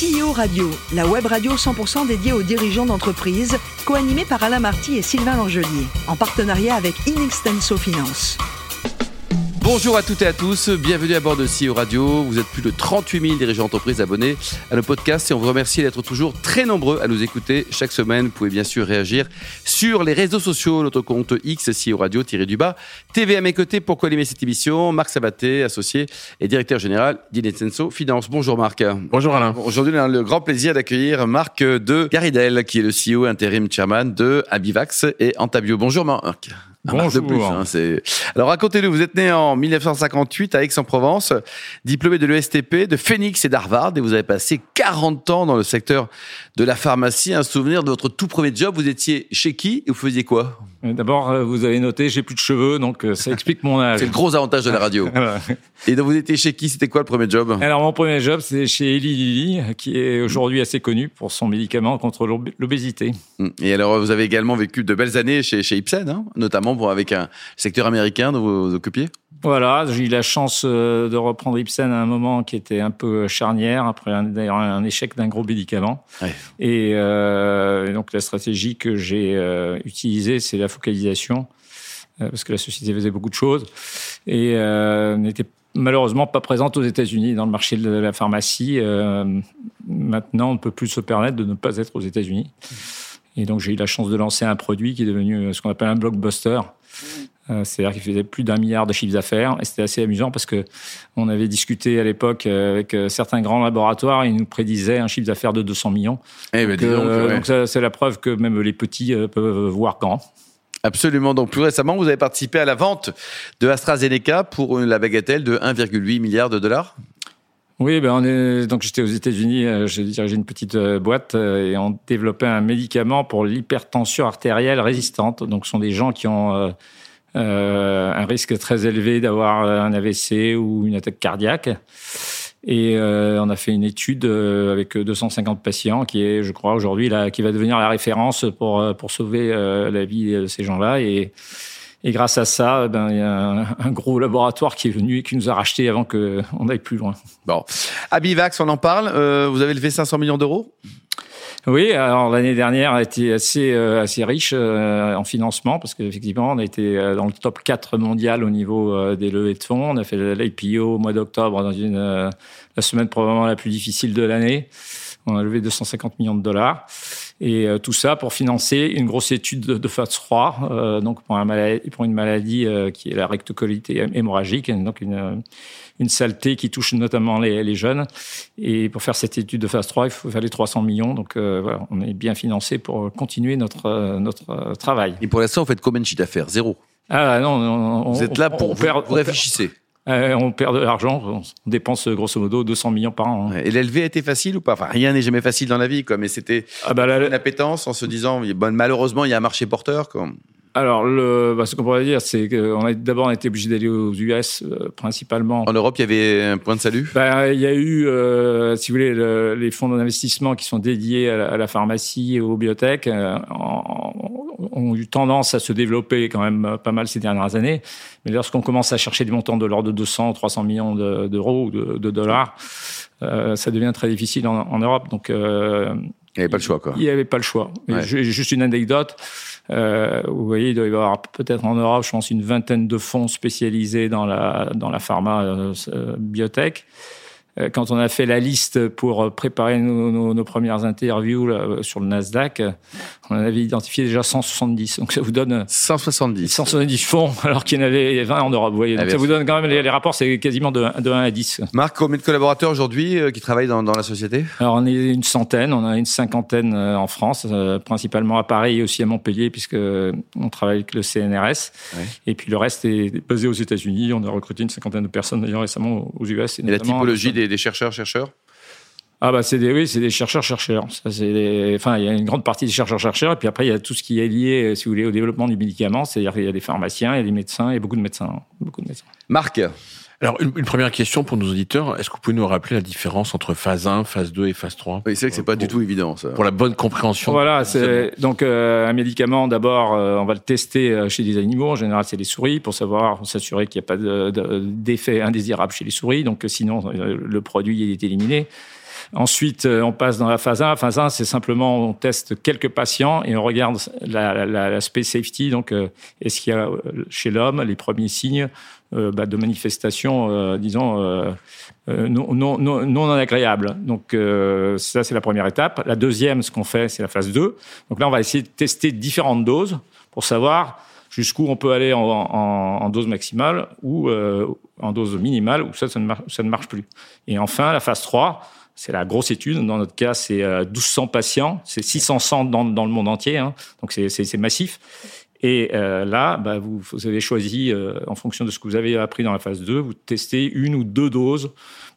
CEO Radio, la web radio 100% dédiée aux dirigeants d'entreprise, co-animée par Alain Marty et Sylvain Langelier, en partenariat avec Inextenso Finance. Bonjour à toutes et à tous, bienvenue à bord de CEO Radio. Vous êtes plus de 38 000 dirigeants d'entreprise abonnés à nos podcasts et on vous remercie d'être toujours très nombreux à nous écouter chaque semaine. Vous pouvez bien sûr réagir sur les réseaux sociaux, notre compte X, CEO Radio, tiré du bas. TV à mes côtés pour co-animer cette émission, Marc Sabaté, associé et directeur général d'Inetsenso Finance. Bonjour Marc. Bonjour Alain. Aujourd'hui, on a le grand plaisir d'accueillir Marc de Garidel, qui est le CEO intérim chairman de Abivax et Antabio. Bonjour Marc. Bonjour. Plus, hein, Alors racontez-nous, vous êtes né en 1958 à Aix-en-Provence, diplômé de l'ESTP, de Phoenix et d'Harvard, et vous avez passé 40 ans dans le secteur de la pharmacie. Un souvenir de votre tout premier job, vous étiez chez qui et vous faisiez quoi? D'abord, euh, vous avez noté, j'ai plus de cheveux, donc euh, ça explique mon âge. C'est le gros avantage de la radio. et donc vous étiez chez qui? C'était quoi le premier job? Alors mon premier job, c'est chez Eli Lilly, qui est aujourd'hui assez connu pour son médicament contre l'obésité. Hum. Et alors, vous avez également vécu de belles années chez, chez Ipsen, hein notamment pour, avec un secteur américain dont vous vous occupiez? Voilà, j'ai eu la chance euh, de reprendre Ipsen à un moment qui était un peu charnière, après d'ailleurs un échec d'un gros médicament. Ouais. Et, euh, et, donc la stratégie que j'ai euh, utilisée, c'est la focalisation, euh, parce que la société faisait beaucoup de choses, et euh, n'était malheureusement pas présente aux États-Unis dans le marché de la pharmacie. maintenant, on ne peut plus se permettre de ne pas être aux États-Unis. Et donc j'ai eu la chance de lancer un produit qui est devenu ce qu'on appelle un blockbuster. Euh, c'est-à-dire qu'il faisait plus d'un milliard de chiffres d'affaires. Et c'était assez amusant parce que on avait discuté à l'époque euh, avec euh, certains grands laboratoires. Ils nous prédisaient un chiffre d'affaires de 200 millions. Eh ben, donc, donc, donc c'est la preuve que même les petits peuvent voir grand. Absolument. Donc plus récemment, vous avez participé à la vente de AstraZeneca pour la bagatelle de 1,8 milliard de dollars. Oui, ben on est donc j'étais aux États-Unis, j'ai dirigé une petite boîte et on développait un médicament pour l'hypertension artérielle résistante. Donc ce sont des gens qui ont euh, un risque très élevé d'avoir un AVC ou une attaque cardiaque. Et euh, on a fait une étude euh, avec 250 patients qui est, je crois, aujourd'hui là, qui va devenir la référence pour pour sauver la vie de ces gens-là. Et, et grâce à ça, ben il y a un, un, gros laboratoire qui est venu et qui nous a racheté avant que on aille plus loin. Bon, Abivax, on en parle. vous avez levé 500 millions d'euros? Oui, alors l'année dernière a été assez euh, assez riche euh, en financement parce qu'effectivement on a été euh, dans le top 4 mondial au niveau des levées de fonds. On a fait l'IPO au mois d'octobre dans une la semaine probablement la plus difficile de l'année. On a levé 250 millions de dollars. Et tout ça pour financer une grosse étude de, phase 3, donc pour, un maladie, pour une maladie qui est la rectocolite hémorragique, donc une, une saleté qui touche notamment les, les, jeunes. Et pour faire cette étude de phase 3, il faut fallait 300 millions. Donc euh, voilà, on est bien financé pour continuer notre, euh, notre euh, travail. Et pour l'instant, vous faites combien de chiffre d'affaires? Zéro? Ah non, on, vous êtes là pour on, vous, perd, vous réfléchissez. On perd de l'argent, on dépense grosso modo 200 millions par an. Hein. Et l'élevé a été facile ou pas? Enfin, rien n'est jamais facile dans la vie, quoi. Mais c'était ah bah, la... une appétence en se disant, bon, malheureusement, il y a un marché porteur. Quoi. Alors, le, bah, ce qu'on pourrait dire, c'est qu'on a d'abord on a été obligé d'aller aux US euh, principalement. En Europe, il y avait un point de salut? Bah, il y a eu, euh, si vous voulez, le, les fonds d'investissement qui sont dédiés à la, à la pharmacie et aux biotech euh, ont eu tendance à se développer quand même pas mal ces dernières années. Mais lorsqu'on commence à chercher des montants de l'ordre de 200, 300 millions d'euros ou de, de, dollars, euh, ça devient très difficile en, en Europe. Donc, euh, il n'y avait pas le choix, quoi. Il n'y avait pas le choix. Ouais. Juste une anecdote. Euh, vous voyez, il doit y avoir peut-être en Europe, je pense, une vingtaine de fonds spécialisés dans la, dans la pharma euh, biotech. Euh, quand on a fait la liste pour préparer nos, nos, nos premières interviews là, sur le Nasdaq, on en avait identifié déjà 170. Donc ça vous donne 170, 170 fonds, alors qu'il y en avait 20 en Europe. Vous voyez. Donc ah, ça vous donne quand même les, les rapports, c'est quasiment de, de 1 à 10. Marc, combien de collaborateurs aujourd'hui euh, qui travaillent dans, dans, la société? Alors on est une centaine, on a une cinquantaine euh, en France, euh, principalement à Paris et aussi à Montpellier, puisque on travaille avec le CNRS. Ouais. Et puis le reste est basé aux États-Unis. On a recruté une cinquantaine de personnes d'ailleurs récemment aux US. Et, et la typologie des, des chercheurs chercheurs? Ah bah c'est des oui c'est des chercheurs chercheurs. Ça c'est enfin il y a une grande partie des chercheurs chercheurs et puis après il y a tout ce qui est lié si vous voulez au développement du médicament c'est-à-dire qu'il y a des pharmaciens il y a des médecins il y a beaucoup de médecins beaucoup de médecins. Marc? Alors, une, une, première question pour nos auditeurs. Est-ce que vous pouvez nous rappeler la différence entre phase 1, phase 2 et phase 3 Oui, c'est vrai que c'est pas pour, du tout évident, ça. Pour la bonne compréhension. Voilà, c'est donc euh, un médicament, d'abord, euh, on va le tester euh, chez des animaux. En général, c'est les souris, pour savoir, s'assurer qu'il n'y a pas d'effet de, indésirable chez les souris. Donc, sinon, le produit est éliminé. Ensuite, on passe dans la phase 1. La phase 1, c'est simplement on teste quelques patients et on regarde l'aspect safety. Donc, est-ce qu'il y a chez l'homme les premiers signes bah, de manifestations, disons, non, non, non, non agréables. Donc, ça, c'est la première étape. La deuxième, ce qu'on fait, c'est la phase 2. Donc là, on va essayer de tester différentes doses pour savoir jusqu'où on peut aller en, dose maximale ou euh, en dose minimale, ou ça, ça ne, ça ne marche plus. Et enfin, la phase 3, c'est la grosse étude. Dans notre cas, c'est 1200 euh, patients, c'est 600 centres dans, dans le monde entier, hein. donc c'est massif. Et euh, là, bah, vous, vous, avez choisi, en fonction de ce que vous avez appris dans la phase 2, vous testez une ou deux doses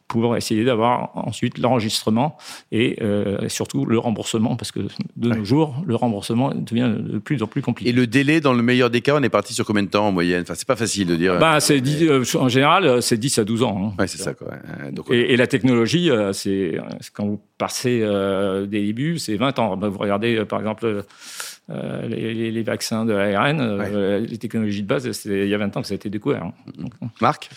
pour essayer d'avoir ensuite l'enregistrement et euh, surtout le remboursement, parce que de nos jours, le remboursement devient de plus en plus compliqué. Et le délai, dans le meilleur des cas, on est parti sur combien de temps en moyenne? Enfin, c'est pas facile de dire. Bah, c'est euh, en général, c'est 10 à 12 ans. Hein. Ouais, c'est ça. Quoi. Donc, et, et, la technologie, euh, c'est quand vous passez des débuts, c'est 20 ans. Bah, vous regardez, par exemple. Euh, les, les, vaccins de l'ARN, les technologies de base, il y a 20 ans que ça a été découvert. Hein. Marc?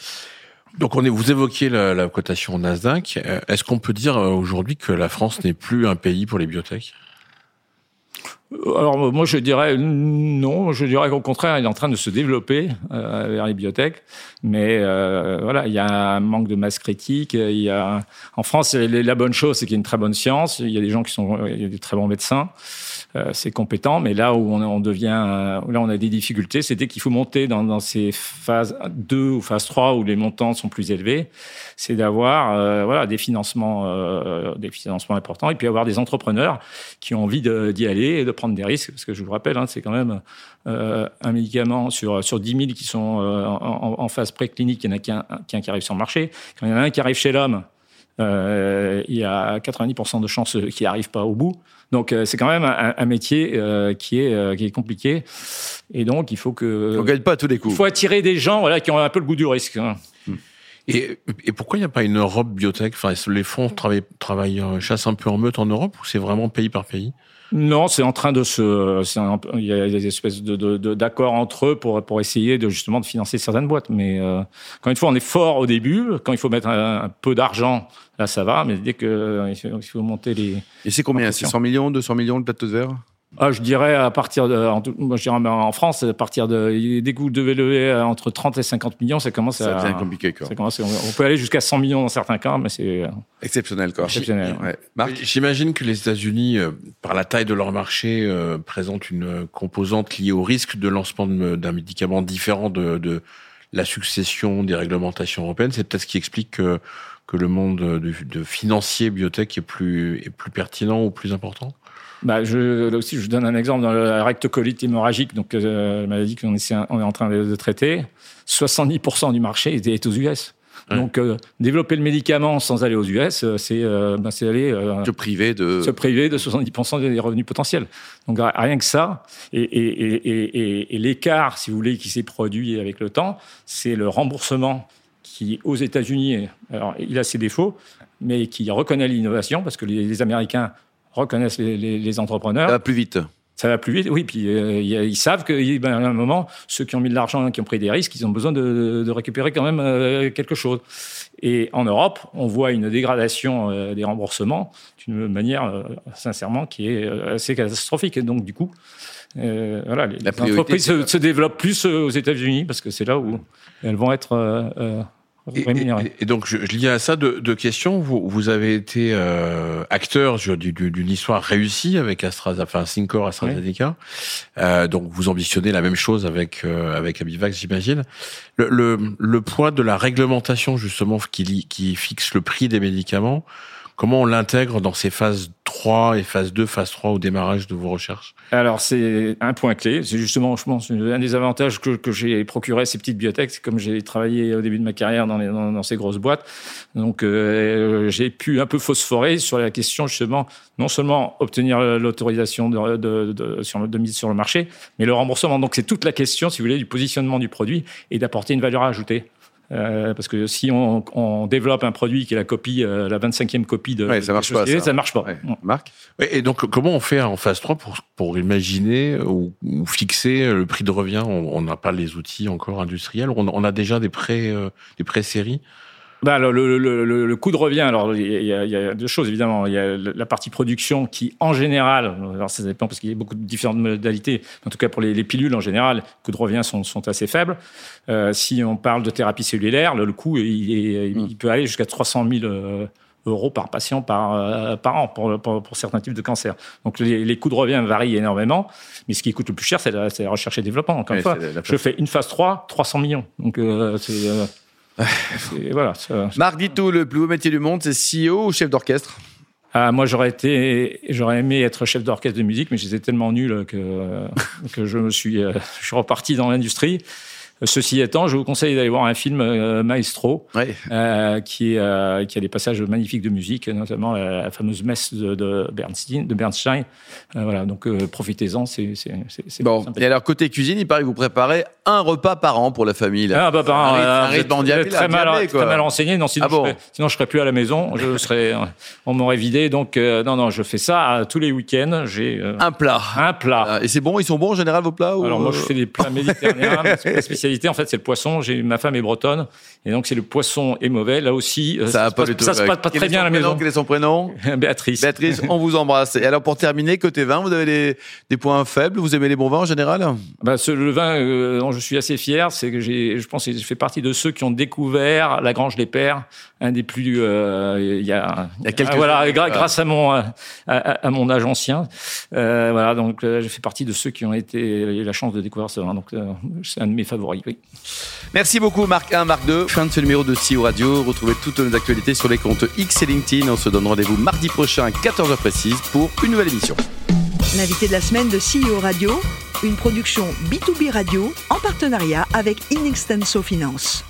Donc on est, vous évoquiez la, la cotation Nasdaq. Euh, est-ce qu'on peut dire euh, aujourd'hui que la France n'est plus un pays pour les biotech? Alors moi je dirais non, je dirais qu'au contraire il est en train de se développer euh, vers les biotech, mais euh, voilà il y a un manque de masse critique. Il y a en France la bonne chose c'est qu'il y a une très bonne science, il y a des gens qui sont il y a des très bons médecins, euh, c'est compétent, mais là où on, devient là on a des difficultés, c'était qu'il faut monter dans, ces phases 2 ou phase 3 où les montants sont plus élevés, c'est d'avoir euh, voilà des financements euh, des financements importants et puis avoir des entrepreneurs qui ont envie d'y aller et de prendre des risques, parce que je vous rappelle, hein, c'est quand même euh, un médicament sur, sur 10 000 qui sont euh, en, en, phase préclinique, il n'y en a qu'un qui arrive sur le marché. Quand il y en a un qui arrive chez l'homme, euh, il y a 90% de chances qu'il n'arrive pas au bout. Donc euh, c'est quand même un, un métier euh, qui est qui est compliqué et donc il faut que on gagne pas à tous les coups. Il faut attirer des gens voilà qui ont un peu le goût du risque. Hein. Et, et, pourquoi il n'y a pas une Europe biotech? Enfin, Les fonds travaillent, travaillent chassent un peu en meute en Europe ou c'est vraiment pays par pays? Non, c'est en train de se. il y a des espèces de, d'accords entre eux pour pour essayer de justement de financer certaines boîtes. Mais euh, quand une fois on est fort au début, quand il faut mettre un, peu d'argent, là ça va. Mais dès que il faut, monter les. Et c'est combien? C'est 100 millions, 200 millions le plateau de verre? Ah, je dirais à partir de, en, moi, je dirais en France, à partir de, dès que vous devez lever entre 30 et 50 millions, ça commence ça à. Ça devient compliqué, quoi. Ça commence, on, peut aller jusqu'à 100 millions dans certains cas, mais c'est. Exceptionnel, quoi. Exceptionnel. Ouais. J'imagine que les États-Unis, euh, par la taille de leur marché, euh, présentent une composante liée au risque de lancement d'un médicament différent de, de la succession des réglementations européennes. C'est peut-être ce qui explique que, que le monde de, de financier biotech est plus, est plus pertinent ou plus important? Bah, je, là aussi, je vous donne un exemple dans le rectocolite hémorragique, donc euh, la maladie qu'on est, on est en train de, traiter. 70% du marché est, aux US. Donc, euh, développer le médicament sans aller aux US, euh, c'est euh, ben, aller se priver de se priver de 70% des revenus potentiels. Donc rien que ça, et, et, et, et l'écart, si vous voulez, qui s'est produit avec le temps, c'est le remboursement qui, aux États-Unis, alors il a ses défauts, mais qui reconnaît l'innovation parce que les, les Américains reconnaissent les, les, les, entrepreneurs. Ça va plus vite. Ça va plus vite, oui. Puis euh, ils savent qu'à ben, un moment, ceux qui ont mis de l'argent, qui ont pris des risques, ils ont besoin de, de récupérer quand même euh, quelque chose. Et en Europe, on voit une dégradation euh, des remboursements d'une manière, sincèrement, qui est assez catastrophique. Et donc, du coup, voilà, les, entreprises se, se, développent plus aux États-Unis parce que c'est là où elles vont être et, donc, je, je liais à ça deux, de questions. Vous, vous, avez été euh, acteur d'une histoire réussie avec AstraZeneca, enfin Syncor AstraZeneca. Euh, donc, vous ambitionnez la même chose avec euh, avec Abivax, j'imagine. Le, le, le, poids de la réglementation justement qui, qui fixe le prix des médicaments. Comment on l'intègre dans ces phases 3 et phase 2, phase 3 au démarrage de vos recherches? Alors, c'est un point clé. C'est justement, je pense, un des avantages que, que j'ai procuré à ces petites biotech. comme j'ai travaillé au début de ma carrière dans, dans, ces grosses boîtes. Donc, euh, j'ai pu un peu phosphorer sur la question, justement, non seulement obtenir l'autorisation de, de mise sur le marché, mais le remboursement. Donc, c'est toute la question, si vous voulez, du positionnement du produit et d'apporter une valeur ajoutée. Euh, parce que si on, on, développe un produit qui est la copie, euh, la 25e copie de, ouais, ça marche pas, ça. marche pas. Marc? Et donc, comment on fait en phase 3 pour, pour imaginer ou, ou fixer le prix de revient? On n'a pas les outils encore industriels. On, on a déjà des pré, euh, des pré-séries bah, le, le, le, le, coût de revient, alors il y, a, il y, a, deux choses évidemment. Il y a la partie production qui, en général, alors ça dépend parce qu'il y a beaucoup de différentes modalités. En tout cas, pour les, les pilules, en général, les coûts de revient sont, sont assez faibles. Euh, si on parle de thérapie cellulaire, le, coût il, est, il, peut aller jusqu'à 300 000 euh, euros par patient par, euh, par an pour, pour, pour, certains types de cancers. Donc les, les, coûts de revient varient énormément, mais ce qui coûte le plus cher, c'est la, la, recherche et développement. Encore une fois, je fais une phase 3, 300 millions. Donc euh, c'est voilà, Marc Dito, le plus beau métier du monde, c'est CEO ou chef d'orchestre? Ah, moi, j'aurais été, j'aurais aimé être chef d'orchestre de musique, mais j'étais tellement nul que, que je me suis, je suis reparti dans l'industrie. Ceci étant, je vous conseille d'aller voir un film euh, Maestro, ouais. euh, qui, euh, a des passages magnifiques de musique, notamment la, la fameuse messe de, de, Bernstein. De Bernstein. Euh, voilà, donc euh, profitez-en, c'est bon. Et alors côté cuisine, il paraît que vous préparez un repas par an pour la famille. Là. Un repas par an. Un rythme, un rythme très, mal, très mal. Non, sinon, ah bon. je serais, sinon je serais plus à la maison. Je serais, on m'aurait vidé. Donc non, non, je fais ça tous les week-ends. J'ai un plat. Un plat. Et c'est bon. Ils sont bons en général vos plats. Alors moi, je fais des plats méditerranéens. la spécialité en fait, c'est le poisson. J'ai ma femme est bretonne, et donc c'est le poisson est mauvais. Là aussi, ça, ça, pas se, passe, ça se passe pas très bien à la maison. Quel est son prénom Béatrice. Béatrice, on vous embrasse. Et alors pour terminer, côté vin, vous avez des, des points faibles. Vous aimez les bons vins en général? Bah, ce, Le vin euh, je suis assez fier, c'est que j'ai, je pense, que je fais partie de ceux qui ont découvert la Grange des Pères, un des plus. Euh, il y a, il y a quelques ah, voilà, gra grâce à mon à, à, mon âge ancien. Euh, voilà, donc euh, je fais partie de ceux qui ont été eu la chance de découvrir ce vin. Donc euh, c'est un de mes favoris. Oui. Merci beaucoup Marc 1, Marc 2. Fin de ce numéro de CEO Radio. Retrouvez toutes nos actualités sur les comptes X et LinkedIn. On se donne rendez-vous mardi prochain à 14h précise pour une nouvelle émission. L'invité de la semaine de CEO Radio, une production B2B Radio en partenariat avec Inextenso Finance.